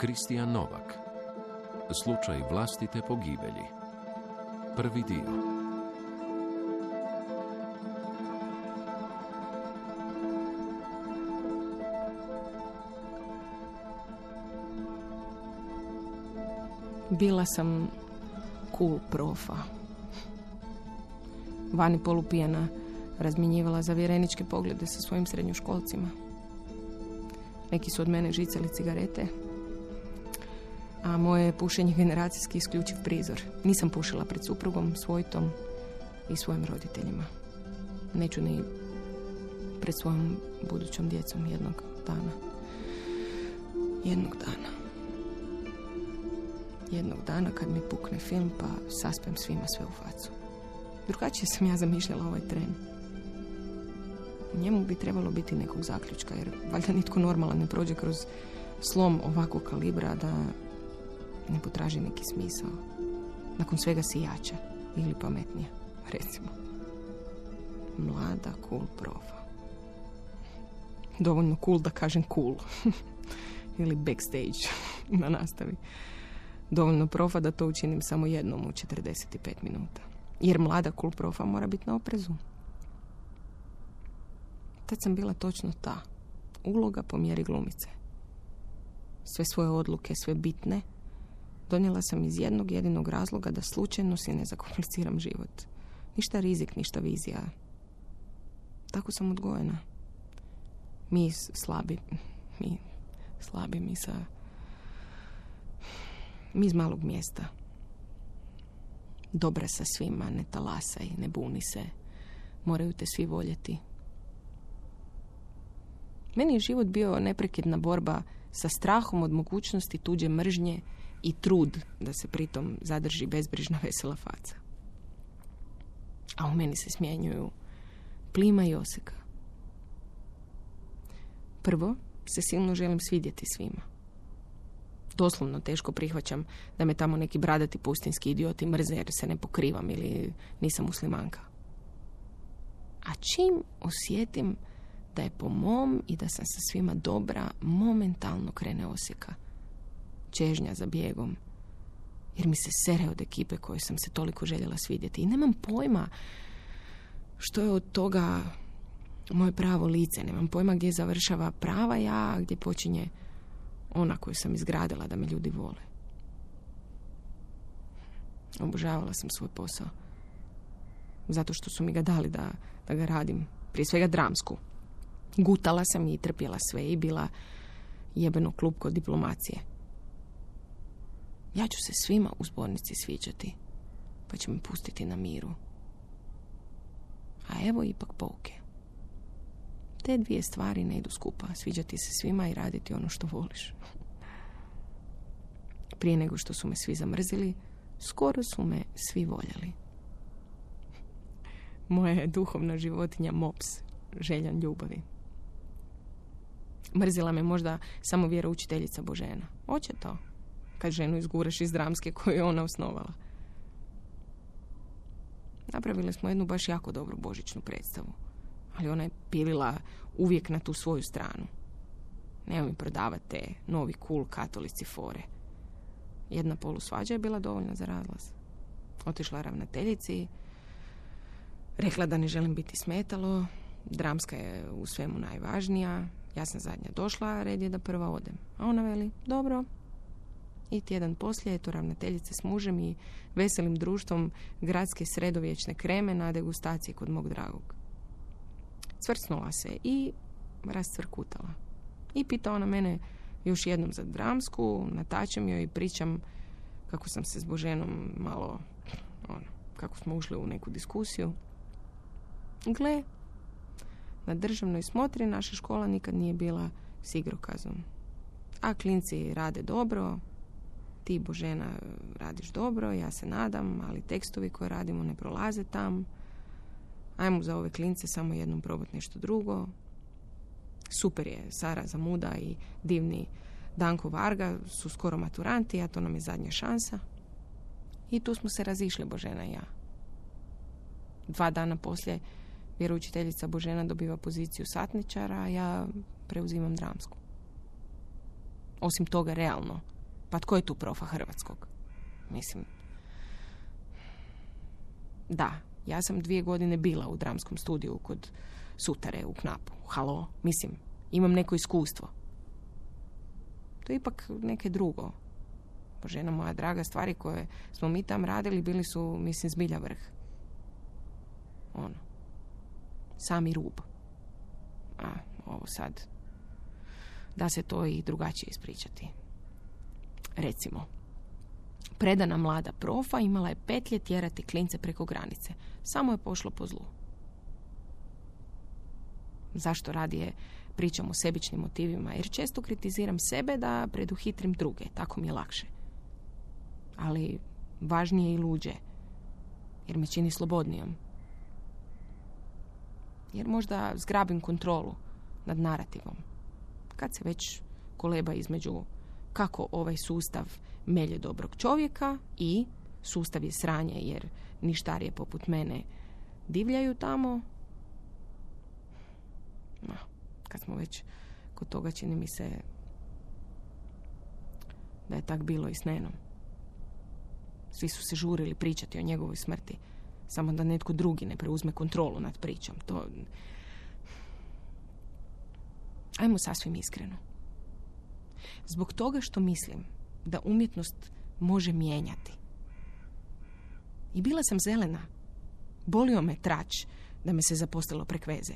Kristijan Novak Slučaj vlastite pogibelji Prvi dio Bila sam cool profa. Vani polupijana razmjenjivala zavjereničke poglede sa svojim srednjoškolcima. Neki su od mene žicali cigarete, a moje pušenje generacijski isključiv prizor. Nisam pušila pred suprugom, svojtom i svojim roditeljima. Neću ni pred svojom budućom djecom jednog dana. Jednog dana. Jednog dana kad mi pukne film pa saspem svima sve u facu. Drugačije sam ja zamišljala ovaj tren. Njemu bi trebalo biti nekog zaključka, jer valjda nitko normalan ne prođe kroz slom ovakvog kalibra da ne potraži neki smisao. Nakon svega si jača ili pametnija, recimo. Mlada, cool profa. Dovoljno cool da kažem cool. ili backstage na nastavi. Dovoljno profa da to učinim samo jednom u 45 minuta. Jer mlada cool profa mora biti na oprezu. Tad sam bila točno ta. Uloga po mjeri glumice. Sve svoje odluke, sve bitne, donijela sam iz jednog jedinog razloga da slučajno si ne zakompliciram život. Ništa rizik, ništa vizija. Tako sam odgojena. Mi slabi, mi slabi, mi sa... Mi iz malog mjesta. Dobra sa svima, ne talasaj, ne buni se. Moraju te svi voljeti. Meni je život bio neprekidna borba sa strahom od mogućnosti tuđe mržnje i trud da se pritom zadrži bezbrižna vesela faca. A u meni se smjenjuju plima i oseka. Prvo, se silno želim svidjeti svima. Doslovno teško prihvaćam da me tamo neki bradati pustinski idioti mrze jer se ne pokrivam ili nisam muslimanka. A čim osjetim da je po mom i da sam sa svima dobra, momentalno krene osjeka. Čežnja za bijegom. Jer mi se sere od ekipe koje sam se toliko željela svidjeti. I nemam pojma što je od toga moje pravo lice. Nemam pojma gdje završava prava ja, a gdje počinje ona koju sam izgradila da me ljudi vole. Obožavala sam svoj posao. Zato što su mi ga dali da, da ga radim. Prije svega dramsku. Gutala sam i trpjela sve i bila jebeno klupko diplomacije. Ja ću se svima u zbornici sviđati, pa će me pustiti na miru. A evo ipak pouke. Te dvije stvari ne idu skupa, sviđati se svima i raditi ono što voliš. Prije nego što su me svi zamrzili, skoro su me svi voljeli. Moja je duhovna životinja Mops, željan ljubavi. Mrzila me možda samo vjeroučiteljica Božena. Oće to, kad ženu izguraš iz dramske koju je ona osnovala. Napravili smo jednu baš jako dobru božićnu predstavu. Ali ona je pilila uvijek na tu svoju stranu. Nemoj mi prodavati te novi cool katolici fore. Jedna polusvađa je bila dovoljna za razlaz. Otišla ravnateljici, rekla da ne želim biti smetalo, dramska je u svemu najvažnija, ja sam zadnja došla, red je da prva odem. A ona veli, dobro. I tjedan poslije je to ravnateljice s mužem i veselim društvom gradske sredovječne kreme na degustaciji kod mog dragog. Cvrcnula se i rascvrkutala. I pita ona mene još jednom za dramsku, natačem joj i pričam kako sam se s Boženom malo, ono, kako smo ušli u neku diskusiju. Gle, na državnoj smotri naša škola nikad nije bila s igrokazom. A klinci rade dobro, ti Božena radiš dobro, ja se nadam, ali tekstovi koje radimo ne prolaze tam. Ajmo za ove klince samo jednom probati nešto drugo. Super je, Sara Zamuda i divni Danko Varga su skoro maturanti, a to nam je zadnja šansa. I tu smo se razišli, Božena i ja. Dva dana poslije vjeroučiteljica Božena dobiva poziciju satničara, a ja preuzimam dramsku. Osim toga, realno. Pa tko je tu profa hrvatskog? Mislim, da, ja sam dvije godine bila u dramskom studiju kod Sutare u Knapu. Halo, mislim, imam neko iskustvo. To je ipak neke drugo. žena moja draga, stvari koje smo mi tam radili bili su, mislim, zbilja vrh. Ono. Sami rub. A, ovo sad. Da se to i drugačije ispričati. Recimo, predana mlada profa imala je petlje tjerati klince preko granice. Samo je pošlo po zlu. Zašto radije pričam o sebičnim motivima? Jer često kritiziram sebe da preduhitrim druge. Tako mi je lakše. Ali važnije i luđe. Jer me čini slobodnijom. Jer možda zgrabim kontrolu nad narativom. Kad se već koleba između kako ovaj sustav melje dobrog čovjeka i sustav je sranje jer ništarije poput mene divljaju tamo. No, kad smo već kod toga čini mi se da je tak bilo i s Nenom. Svi su se žurili pričati o njegovoj smrti. Samo da netko drugi ne preuzme kontrolu nad pričom. To... Ajmo sasvim iskreno. Zbog toga što mislim da umjetnost može mijenjati. I bila sam zelena. Bolio me trač da me se zaposlilo prek veze.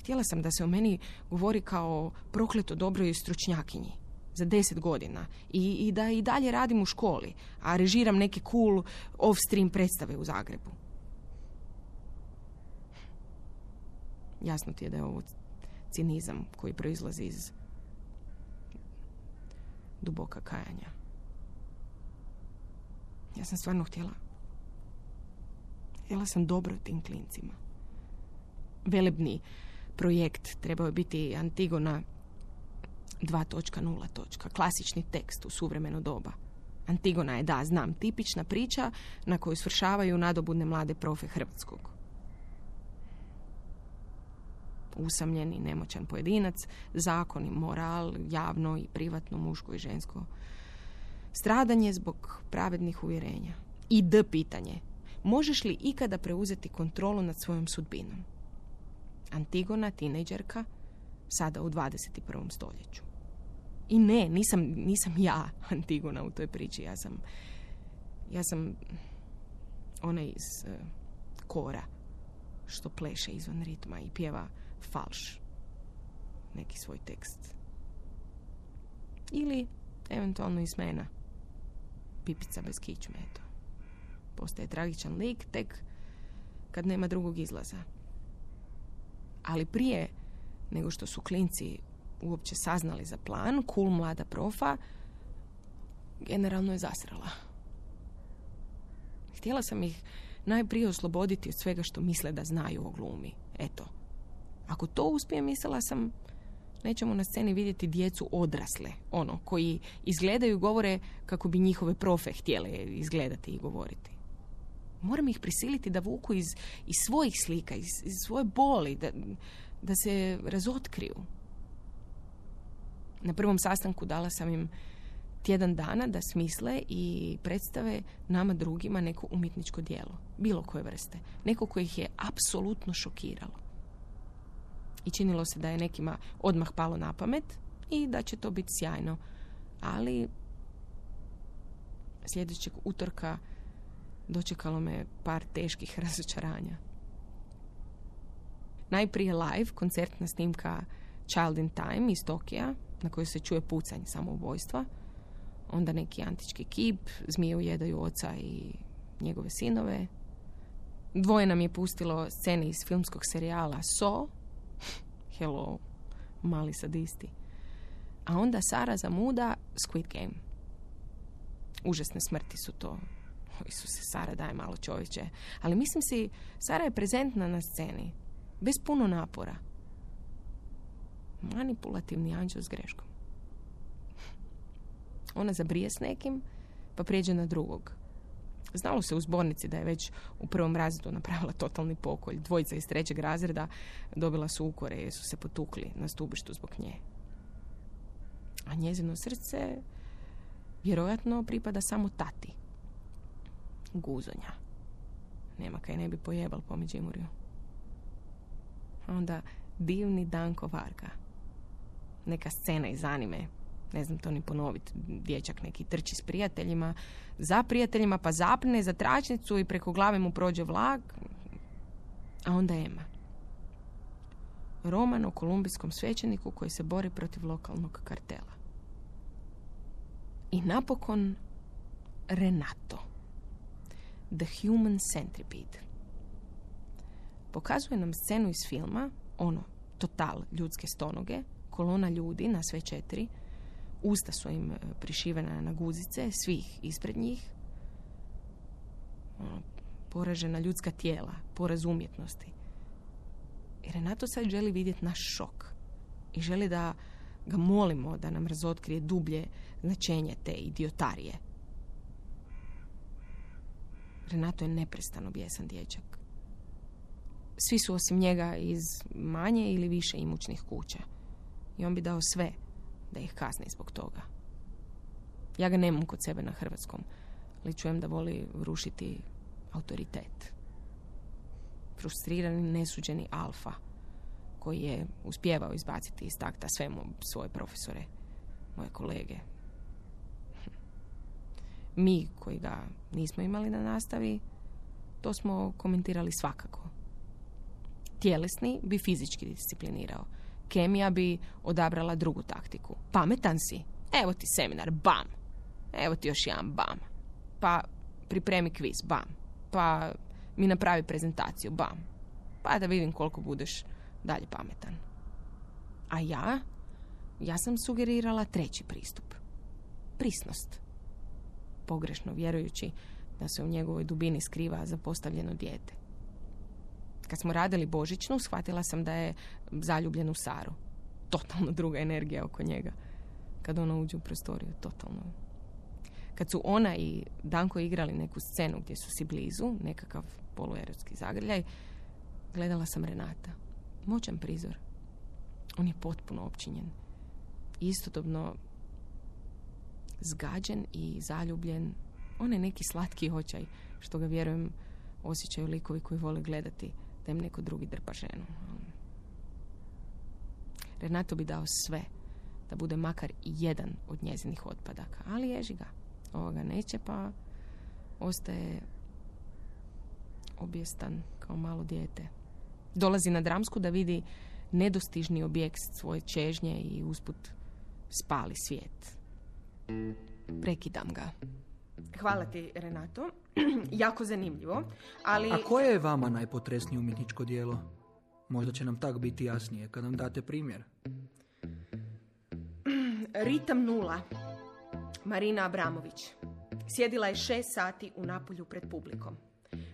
Htjela sam da se o meni govori kao prokleto dobroj stručnjakinji za deset godina I, i da i dalje radim u školi, a režiram neke cool off-stream predstave u Zagrebu. Jasno ti je da je ovo cinizam koji proizlazi iz duboka kajanja. Ja sam stvarno htjela. Htjela sam dobro tim klincima. Velebni projekt trebao je biti Antigona 2.0. Klasični tekst u suvremeno doba. Antigona je, da, znam, tipična priča na koju svršavaju nadobudne mlade profe Hrvatskog usamljeni, nemoćan pojedinac, zakon i moral, javno i privatno, muško i žensko. Stradanje zbog pravednih uvjerenja. I d pitanje. Možeš li ikada preuzeti kontrolu nad svojom sudbinom? Antigona, tinejdžerka, sada u 21. stoljeću. I ne, nisam, nisam ja Antigona u toj priči. Ja sam, ja sam ona iz uh, kora što pleše izvan ritma i pjeva falš neki svoj tekst. Ili eventualno iz mena. Pipica bez kičme, eto. Postaje tragičan lik tek kad nema drugog izlaza. Ali prije nego što su klinci uopće saznali za plan, cool mlada profa generalno je zasrala. Htjela sam ih najprije osloboditi od svega što misle da znaju o glumi. Eto, ako to uspije, mislila sam, nećemo na sceni vidjeti djecu odrasle, ono, koji izgledaju i govore kako bi njihove profe htjele izgledati i govoriti. Moram ih prisiliti da vuku iz, iz svojih slika, iz, iz svoje boli, da, da se razotkriju. Na prvom sastanku dala sam im tjedan dana da smisle i predstave nama drugima neko umjetničko djelo, bilo koje vrste, neko koje ih je apsolutno šokiralo i činilo se da je nekima odmah palo na pamet i da će to biti sjajno. Ali sljedećeg utorka dočekalo me par teških razočaranja. Najprije live, koncertna snimka Child in Time iz Tokija, na kojoj se čuje pucanj samoubojstva. Onda neki antički kip, zmije ujedaju oca i njegove sinove. Dvoje nam je pustilo scene iz filmskog serijala So, hello, mali sadisti. A onda Sara zamuda Squid Game. Užasne smrti su to. Isuse, Sara daje malo čovječe. Ali mislim si, Sara je prezentna na sceni. Bez puno napora. Manipulativni anđeo s greškom. Ona zabrije s nekim, pa prijeđe na drugog. Znalo se u zbornici da je već u prvom razredu napravila totalni pokolj. Dvojica iz trećeg razreda dobila su ukore jer su se potukli na stubištu zbog nje. A njezino srce vjerojatno pripada samo tati. Guzonja. Nema kaj ne bi pojebal po Međimurju. Onda divni Danko Varga. Neka scena iz anime. Ne znam to ni ponoviti. Dječak neki trči s prijateljima. Za prijateljima pa zapne za tračnicu i preko glave mu prođe vlak. A onda Ema. Roman o kolumbijskom svećeniku koji se bori protiv lokalnog kartela. I napokon Renato. The Human Centipede. Pokazuje nam scenu iz filma, ono, total ljudske stonoge, kolona ljudi na sve četiri, usta su im e, prišivena na guzice, svih ispred njih, ono, poražena ljudska tijela, poraz umjetnosti. I Renato sad želi vidjeti naš šok i želi da ga molimo da nam razotkrije dublje značenje te idiotarije. Renato je neprestano bijesan dječak. Svi su osim njega iz manje ili više imućnih kuća. I on bi dao sve da ih kasne zbog toga. Ja ga nemam kod sebe na hrvatskom, ali čujem da voli rušiti autoritet. Frustrirani, nesuđeni alfa koji je uspjevao izbaciti iz takta sve svoje profesore, moje kolege. Mi koji ga nismo imali na nastavi, to smo komentirali svakako. Tjelesni bi fizički disciplinirao. Kemija bi odabrala drugu taktiku. Pametan si? Evo ti seminar, bam. Evo ti još jedan bam. Pa pripremi kviz, bam. Pa mi napravi prezentaciju, bam. Pa da vidim koliko budeš dalje pametan. A ja? Ja sam sugerirala treći pristup. Prisnost. Pogrešno vjerujući da se u njegovoj dubini skriva zapostavljeno dijete. Kad smo radili Božićnu, shvatila sam da je zaljubljen u Saru. Totalno druga energija oko njega. Kad ona uđe u prostoriju, totalno. Kad su ona i Danko igrali neku scenu gdje su si blizu, nekakav poluerotski zagrljaj, gledala sam Renata. Moćan prizor. On je potpuno općinjen. Istodobno zgađen i zaljubljen. On je neki slatki očaj, što ga vjerujem osjećaju likovi koji vole gledati da im neko drugi drpa ženu. Renato bi dao sve da bude makar jedan od njezinih otpadaka, ali ježi ga. Ovoga neće, pa ostaje objestan kao malo dijete. Dolazi na dramsku da vidi nedostižni objekt svoje čežnje i usput spali svijet. Prekidam ga. Hvala ti, Renato. jako zanimljivo, ali... A koje je vama najpotresnije umjetničko dijelo? Možda će nam tak biti jasnije kad nam date primjer. Ritam nula. Marina Abramović. Sjedila je šest sati u napolju pred publikom.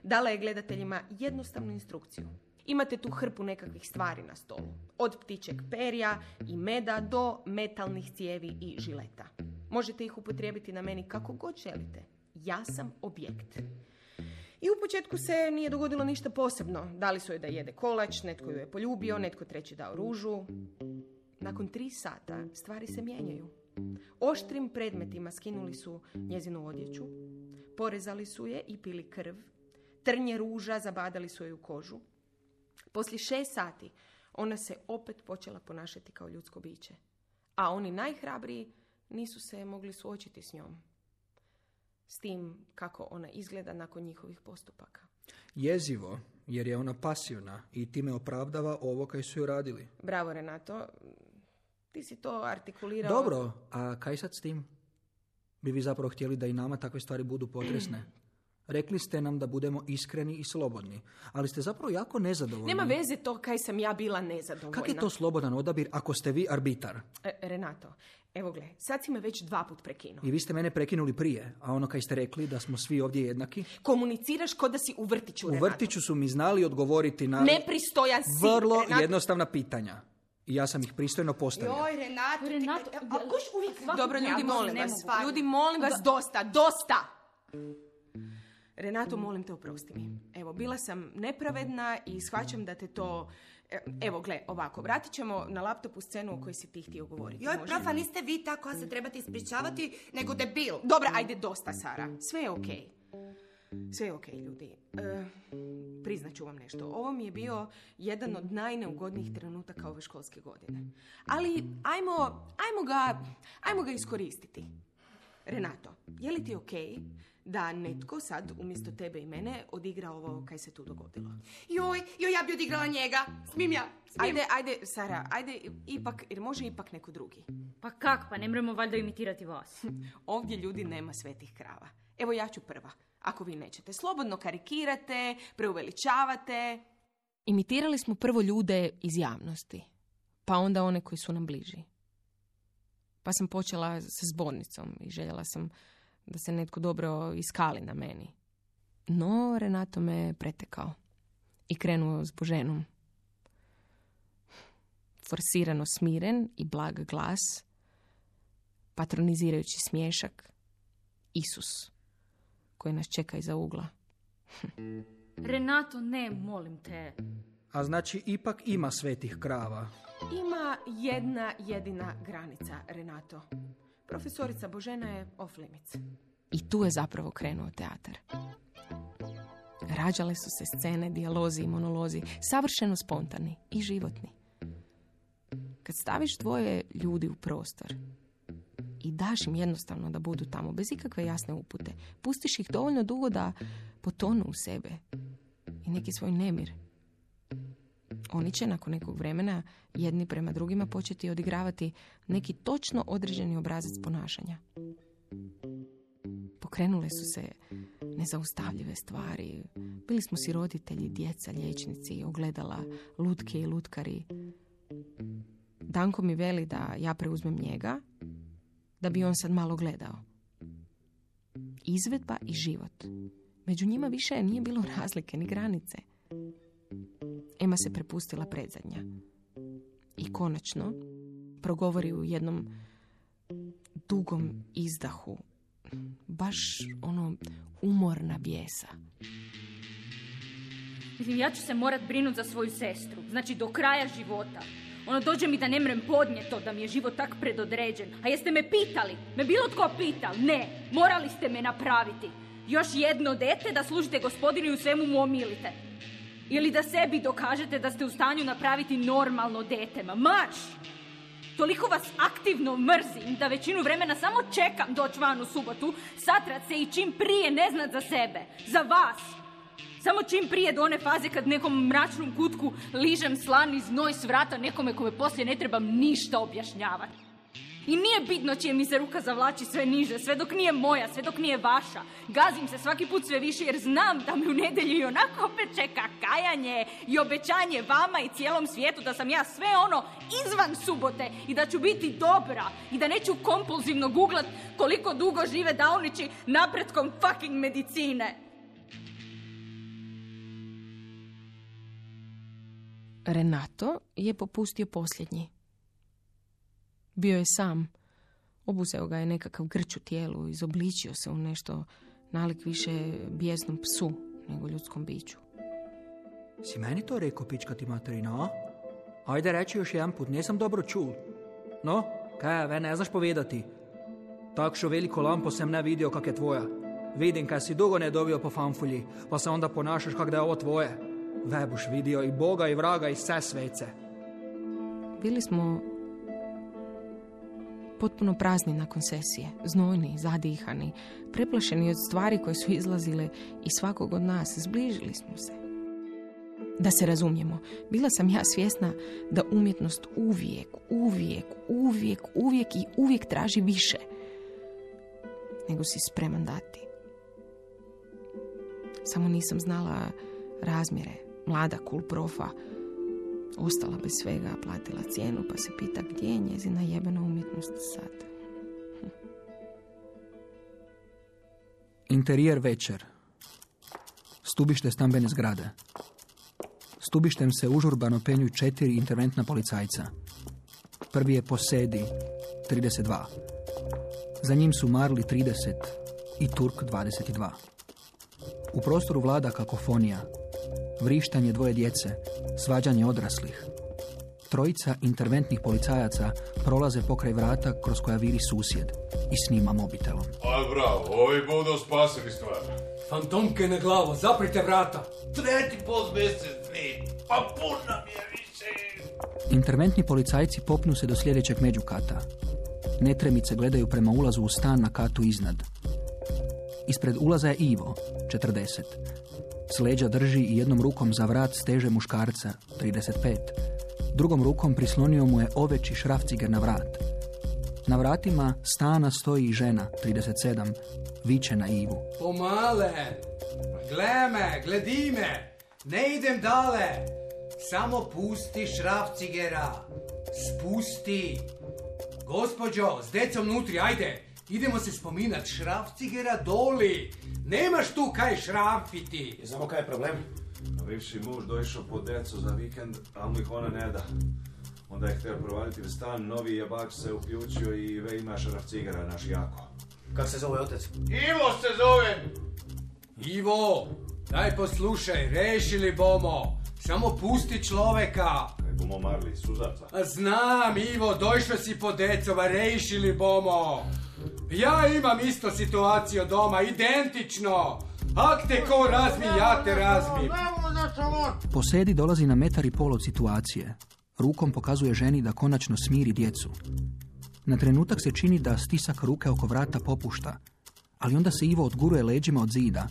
Dala je gledateljima jednostavnu instrukciju. Imate tu hrpu nekakvih stvari na stolu. Od ptičeg perja i meda do metalnih cijevi i žileta. Možete ih upotrijebiti na meni kako god želite. Ja sam objekt. I u početku se nije dogodilo ništa posebno. Dali su joj da jede kolač, netko ju je poljubio, netko treći dao ružu. Nakon tri sata stvari se mijenjaju. Oštrim predmetima skinuli su njezinu odjeću, porezali su je i pili krv, trnje ruža zabadali su joj u kožu. Poslije šest sati ona se opet počela ponašati kao ljudsko biće. A oni najhrabriji nisu se mogli suočiti s njom s tim kako ona izgleda nakon njihovih postupaka. Jezivo, jer je ona pasivna i time opravdava ovo kaj su joj radili. Bravo, Renato. Ti si to artikulirao... Dobro, a kaj sad s tim? Bi vi zapravo htjeli da i nama takve stvari budu potresne? Rekli ste nam da budemo iskreni i slobodni, ali ste zapravo jako nezadovoljni. Nema veze to kaj sam ja bila nezadovoljna. Kak je to slobodan odabir ako ste vi arbitar? E, Renato, evo gle, sad si me već dva put prekinuo. I vi ste mene prekinuli prije, a ono kaj ste rekli da smo svi ovdje jednaki? Komuniciraš ko da si u vrtiću, U vrtiću su mi znali odgovoriti na... Nepristojan si, Vrlo jednostavna pitanja. I ja sam ih pristojno postavio. Joj, Renato, Renato, a, uvijek... Dobro, ljudi, Ja molim vas, ljudi, molim vas, dosta, dosta! Renato, molim te, oprosti mi. Evo, bila sam nepravedna i shvaćam da te to... e, Evo, gle, ovako, vratit ćemo na laptopu scenu o kojoj si ti htio govoriti. Joj, može? profa, niste vi ta koja se trebate ispričavati, nego debil. Dobro, ajde, dosta, Sara. Sve je okej. Sve je okej, ljudi. E, priznat ću vam nešto. Ovo mi je bio jedan od najneugodnijih trenutaka ove školske godine. Ali ajmo, ajmo, ga, ajmo ga iskoristiti. Renato, je li ti okej da netko sad umjesto tebe i mene odigra ovo kaj se tu dogodilo? Joj, joj, ja bi odigrala njega. Smijem ja? Smijem. Ajde, ajde, Sara, ajde, ipak, jer može ipak neko drugi. Pa kak, pa ne moramo valjda imitirati vas. Ovdje ljudi nema svetih krava. Evo ja ću prva. Ako vi nećete, slobodno karikirate, preuveličavate. Imitirali smo prvo ljude iz javnosti, pa onda one koji su nam bliži. Pa sam počela sa zbornicom i željela sam da se netko dobro iskali na meni. No, Renato me pretekao i krenuo s Boženom. Forsirano smiren i blag glas, patronizirajući smješak, Isus, koji nas čeka iza ugla. Renato, ne, molim te. A znači ipak ima svetih krava. Ima jedna jedina granica, Renato. Profesorica Božena je off limits. I tu je zapravo krenuo teatar. Rađale su se scene, dijalozi i monolozi, savršeno spontani i životni. Kad staviš dvoje ljudi u prostor i daš im jednostavno da budu tamo, bez ikakve jasne upute, pustiš ih dovoljno dugo da potonu u sebe i neki svoj nemir. Oni će nakon nekog vremena jedni prema drugima početi odigravati neki točno određeni obrazac ponašanja. Pokrenule su se nezaustavljive stvari. Bili smo si roditelji, djeca, liječnici, ogledala, lutke i lutkari. Danko mi veli da ja preuzmem njega, da bi on sad malo gledao. Izvedba i život. Među njima više nije bilo razlike ni granice. Ema se prepustila predzadnja. I konačno progovori u jednom dugom izdahu. Baš ono umorna bijesa. Mislim, ja ću se morat brinut za svoju sestru. Znači, do kraja života. Ono, dođe mi da ne mrem podnijet to, da mi je život tak predodređen. A jeste me pitali? Me bilo tko pital? Ne, morali ste me napraviti. Još jedno dete da služite gospodinu i u svemu mu omilite. Ili da sebi dokažete da ste u stanju napraviti normalno dete. Ma marš! Toliko vas aktivno mrzim da većinu vremena samo čekam doći van u subotu, satrat se i čim prije ne znat za sebe. Za vas! Samo čim prije do one faze kad nekom mračnom kutku ližem slani znoj s vrata nekome kome poslije ne trebam ništa objašnjavati. I nije bitno čije mi se ruka zavlači sve niže, sve dok nije moja, sve dok nije vaša. Gazim se svaki put sve više jer znam da me u nedjelju i onako opet čeka kajanje i obećanje vama i cijelom svijetu da sam ja sve ono izvan subote i da ću biti dobra i da neću kompulzivno googlat koliko dugo žive daunići napretkom fucking medicine. Renato je popustio posljednji. Bio je sam. Obuzeo ga je nekakav grč u tijelu, izobličio se u nešto nalik više bijesnom psu nego ljudskom biću. Si meni to rekao, pička ti materina? Ajde reći još jedan put, nisam dobro čul. No, kaj, ve ne znaš povedati. Takšo veliko lampo sem ne vidio, kak je tvoja. Vidim, kaj si dugo ne dobio po fanfulji, pa se onda ponašaš, kak da je ovo tvoje. Ve boš vidio i Boga i vraga i sve svece. Bili smo potpuno prazni nakon sesije, znojni, zadihani, preplašeni od stvari koje su izlazile iz svakog od nas, zbližili smo se. Da se razumijemo, bila sam ja svjesna da umjetnost uvijek, uvijek, uvijek, uvijek i uvijek traži više nego si spreman dati. Samo nisam znala razmjere. Mlada cool profa ostala bez svega, platila cijenu, pa se pita gdje je njezina jebena umjetnost sad. Interijer večer. Stubište stambene zgrade. Stubištem se užurbano penju četiri interventna policajca. Prvi je Posedi, 32. Za njim su Marli 30 i Turk 22. U prostoru vlada kakofonija, vrištanje dvoje djece, svađanje odraslih. Trojica interventnih policajaca prolaze pokraj vrata kroz koja viri susjed i snima mobitelom. A bravo, ovi budu spasili stvar. Fantomke na glavu, zaprite vrata. Treti post mjesec, pa pun nam je više. Interventni policajci popnu se do sljedećeg međukata. Netremice gledaju prema ulazu u stan na katu iznad. Ispred ulaza je Ivo, 40. S leđa drži i jednom rukom za vrat steže muškarca, 35. Drugom rukom prislonio mu je oveći šrafciger na vrat. Na vratima stana stoji žena, 37, viče na Ivu. Pomale, gle me, gledi me, ne idem dale. Samo pusti šrafcigera, spusti. Gospođo, s decom nutri, ajde, idemo se spominat šrafcigera doli. Nemaš tu kaj šrafiti. Znamo kaj je problem? Bivši muž došao po decu za vikend, ali mu ih ona ne da. Onda je htio provaliti u stan, novi jebak se uključio i ve ima šaraf cigara naš jako. Kako se zove otec? Ivo se zovem! Ivo, daj poslušaj, rešili bomo. Samo pusti človeka. Kaj bomo marli, suzavca? A znam, Ivo, došao si po decova, rešili bomo. Ja imam isto situaciju doma, identično. Ak te ko razmi, ja te razmi. Posedi dolazi na metar i pol od situacije. Rukom pokazuje ženi da konačno smiri djecu. Na trenutak se čini da stisak ruke oko vrata popušta, ali onda se Ivo odguruje leđima od zida.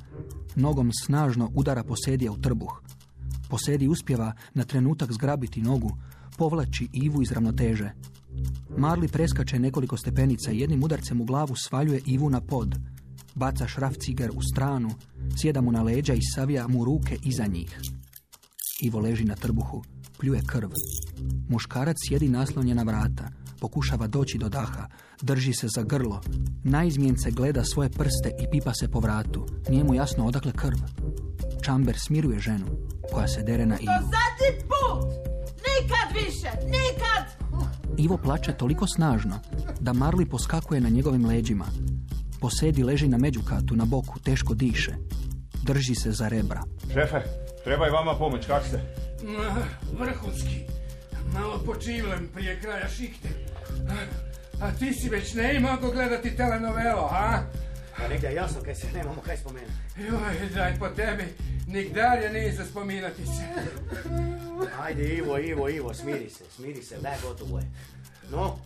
Nogom snažno udara posedija u trbuh. Posedi uspjeva na trenutak zgrabiti nogu, povlači Ivu iz ravnoteže. Marli preskače nekoliko stepenica i jednim udarcem u glavu svaljuje Ivu na pod. Baca šraf cigar u stranu, sjeda mu na leđa i savija mu ruke iza njih. Ivo leži na trbuhu, pljuje krv. Muškarac sjedi naslonjen na vrata, pokušava doći do daha, drži se za grlo. Naizmjence gleda svoje prste i pipa se po vratu. Nije mu jasno odakle krv. Čamber smiruje ženu, koja se dere na Ivu. Zadnji put! Nikad više! Nikad! Ivo plače toliko snažno da Marli poskakuje na njegovim leđima. Posedi leži na međukatu, na boku, teško diše. Drži se za rebra. Šefe, treba i vama pomoć, kak ste? Vrhunski. Malo počivlem prije kraja šikte. A, a ti si već ne mogu gledati telenovelo, a? Pa je jasno kaj se nemamo kaj spomenuti. Joj, daj po tebi, nigdalje nije za spominati se. Ajde, Ivo, Ivo, Ivo, smiri se, smiri se, da, gotovo je. No,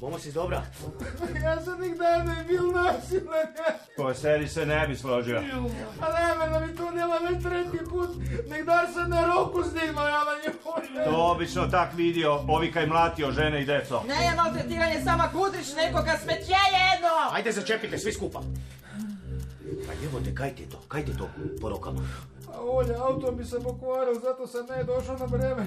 bomo si dobra. Ja sam nikdaj ne bil nasilen. Po seri se ne bi složio. A ne, da mi to dela već tretji put. Nikdar se na roku snimao, ja na njoj. To obično tak vidio, ovi kaj mlatio žene i deco. Ne je maltretiranje, sama kutriš nekoga smeće jedno! Ajde, začepite, svi skupa. Pa jebote, kaj ti je to? Kaj ti je to po rokama? A auto mi se pokvaril, zato sam ne došao na vreme.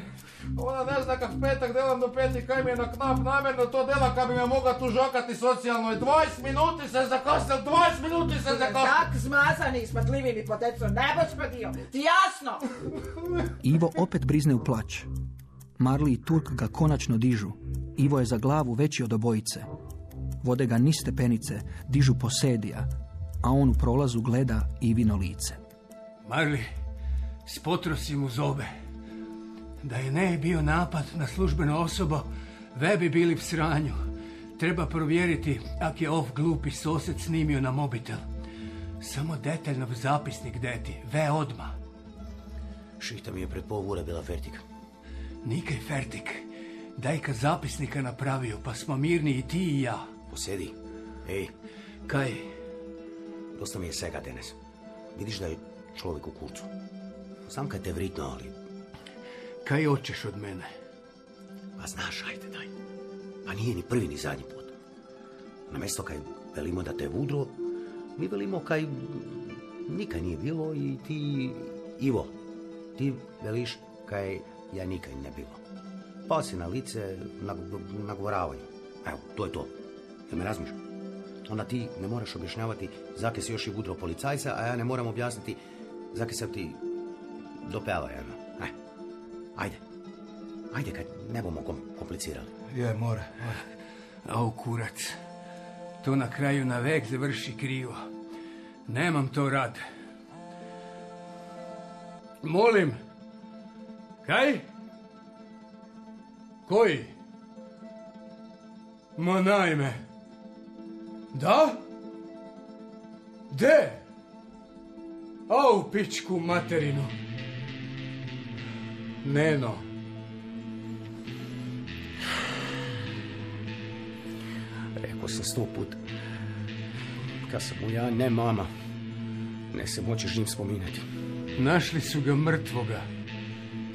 Ona ne zna kak petak delam do peti, kaj mi je na knap namjerno to dela, kad bi me mogla tužokati socijalno. 20 minuti se zakosnil, 20 minuti se zakosnil. Tak zmazani, smatljivi mi poteco, ne boš podio, ti jasno! Ivo opet brizne u plać. Marli i Turk ga konačno dižu. Ivo je za glavu veći od obojice. Vode ga niz stepenice, dižu posedija, a on u prolazu gleda Ivino lice. Marli, spotro si mu zobe. Da je ne bio napad na službenu osobu, ve bi bili v sranju. Treba provjeriti ak je ov glupi sosed snimio na mobitel. Samo detaljno v zapisnik deti, ve odma. Šihta mi je pred pol ure bila fertika. Nikaj fertik. Daj ka zapisnika napravio, pa smo mirni i ti i ja. Posedi. Ej, Kaj? dosta mi je svega danas. Vidiš da je čovjek u kurcu. Znam kaj te vritno, ali... Kaj hoćeš od mene? Pa znaš, ajde, daj. Pa nije ni prvi ni zadnji put. Na mjesto kaj velimo da te vudro, mi velimo kaj nikaj nije bilo i ti, Ivo, ti veliš kaj ja nikaj ne bilo. Pa si na lice nag- nagovoravaju. Evo, to je to. Jel me razmiš? Onda ti ne moraš objašnjavati zake si još i vudro policajca, a ja ne moram objasniti zake sam ti dopela jedno. E, ajde. Ajde, kad ne bomo kom- komplicirali. Je, mora. Au, kurac. To na kraju na vek završi krivo. Nemam to rad. Molim. Kaj? Koji? Ma najme. Da? De? Au, pičku materinu. Neno. Rekao sam sto put. Kad sam mu ja, ne mama. Ne se moći živim spominati. Našli su ga mrtvoga.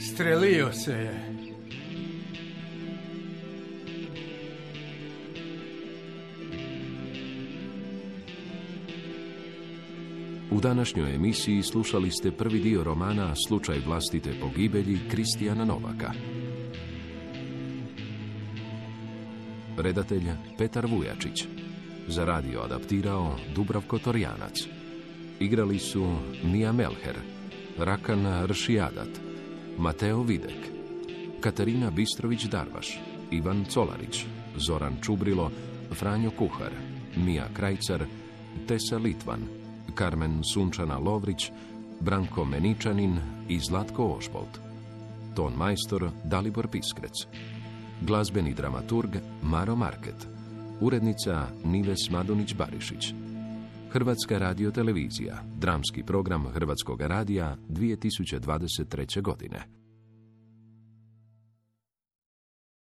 Strelio se je. U današnjoj emisiji slušali ste prvi dio romana Slučaj vlastite pogibelji Kristijana Novaka. Redatelj Petar Vujačić. Za radio adaptirao Dubravko Torjanac. Igrali su Mija Melher, Rakan Ršijadat, Mateo Videk, Katarina Bistrović-Darvaš, Ivan Colarić, Zoran Čubrilo, Franjo Kuhar, Mija Krajcar, Tesa Litvan, Karmen Sunčana Lovrić, Branko Meničanin i Zlatko Ošbolt. Ton majstor Dalibor Piskrec. Glazbeni dramaturg Maro Market. Urednica Nives Madunić-Barišić. Hrvatska radiotelevizija. Dramski program Hrvatskog radija 2023. godine.